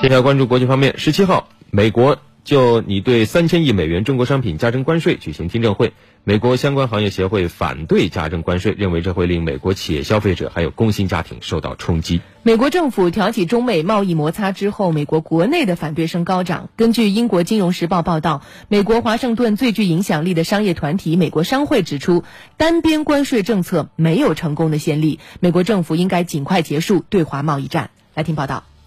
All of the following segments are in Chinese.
接下来关注国际方面，十七号，美国就拟对三千亿美元中国商品加征关税举行听证会。美国相关行业协会反对加征关税，认为这会令美国企业、消费者还有工薪家庭受到冲击。美国政府挑起中美贸易摩擦之后，美国国内的反对声高涨。根据英国《金融时报》报道，美国华盛顿最具影响力的商业团体美国商会指出，单边关税政策没有成功的先例，美国政府应该尽快结束对华贸易战。来听报道。《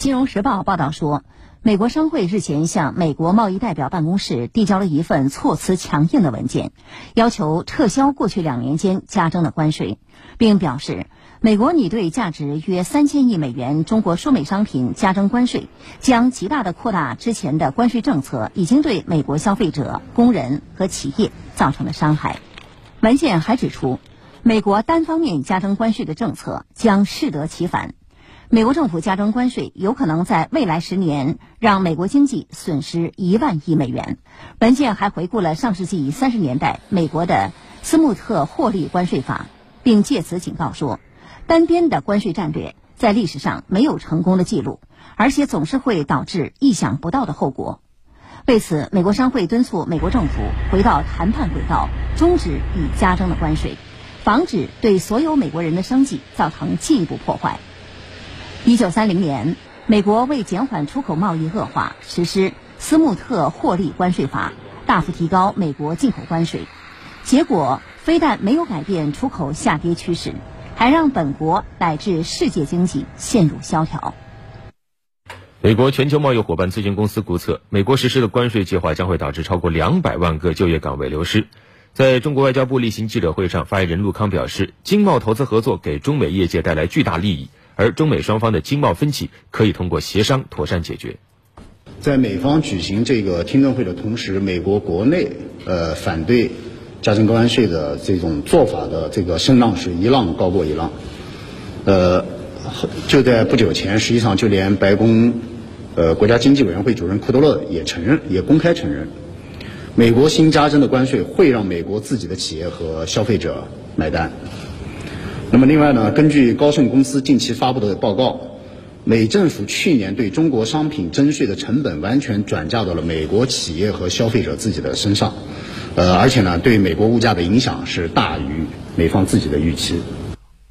金融时报》报道说，美国商会日前向美国贸易代表办公室递交了一份措辞强硬的文件，要求撤销过去两年间加征的关税，并表示，美国拟对价值约三千亿美元中国输美商品加征关税，将极大的扩大之前的关税政策已经对美国消费者、工人和企业造成了伤害。文件还指出，美国单方面加征关税的政策将适得其反。美国政府加征关税，有可能在未来十年让美国经济损失一万亿美元。文件还回顾了上世纪三十年代美国的斯穆特获利关税法，并借此警告说，单边的关税战略在历史上没有成功的记录，而且总是会导致意想不到的后果。为此，美国商会敦促美国政府回到谈判轨道，终止已加征的关税，防止对所有美国人的生计造成进一步破坏。一九三零年，美国为减缓出口贸易恶化，实施斯穆特获利关税法，大幅提高美国进口关税。结果非但没有改变出口下跌趋势，还让本国乃至世界经济陷入萧条。美国全球贸易伙伴咨询公司估测，美国实施的关税计划将会导致超过两百万个就业岗位流失。在中国外交部例行记者会上，发言人陆康表示，经贸投资合作给中美业界带来巨大利益。而中美双方的经贸分歧可以通过协商妥善解决。在美方举行这个听证会的同时，美国国内呃反对加征关税的这种做法的这个声浪是一浪高过一浪。呃，就在不久前，实际上就连白宫呃国家经济委员会主任库德勒也承认，也公开承认，美国新加征的关税会让美国自己的企业和消费者买单。那么，另外呢？根据高盛公司近期发布的报告，美政府去年对中国商品征税的成本完全转嫁到了美国企业和消费者自己的身上，呃，而且呢，对美国物价的影响是大于美方自己的预期。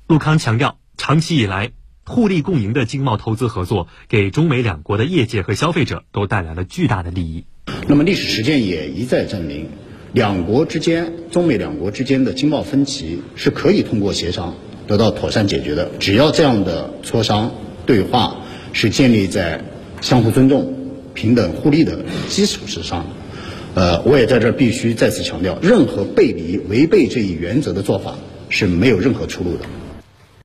陆康强调，长期以来互利共赢的经贸投资合作，给中美两国的业界和消费者都带来了巨大的利益。那么，历史实践也一再证明，两国之间、中美两国之间的经贸分歧是可以通过协商。得到妥善解决的，只要这样的磋商对话是建立在相互尊重、平等互利的基础之上，呃，我也在这必须再次强调，任何背离、违背这一原则的做法是没有任何出路的。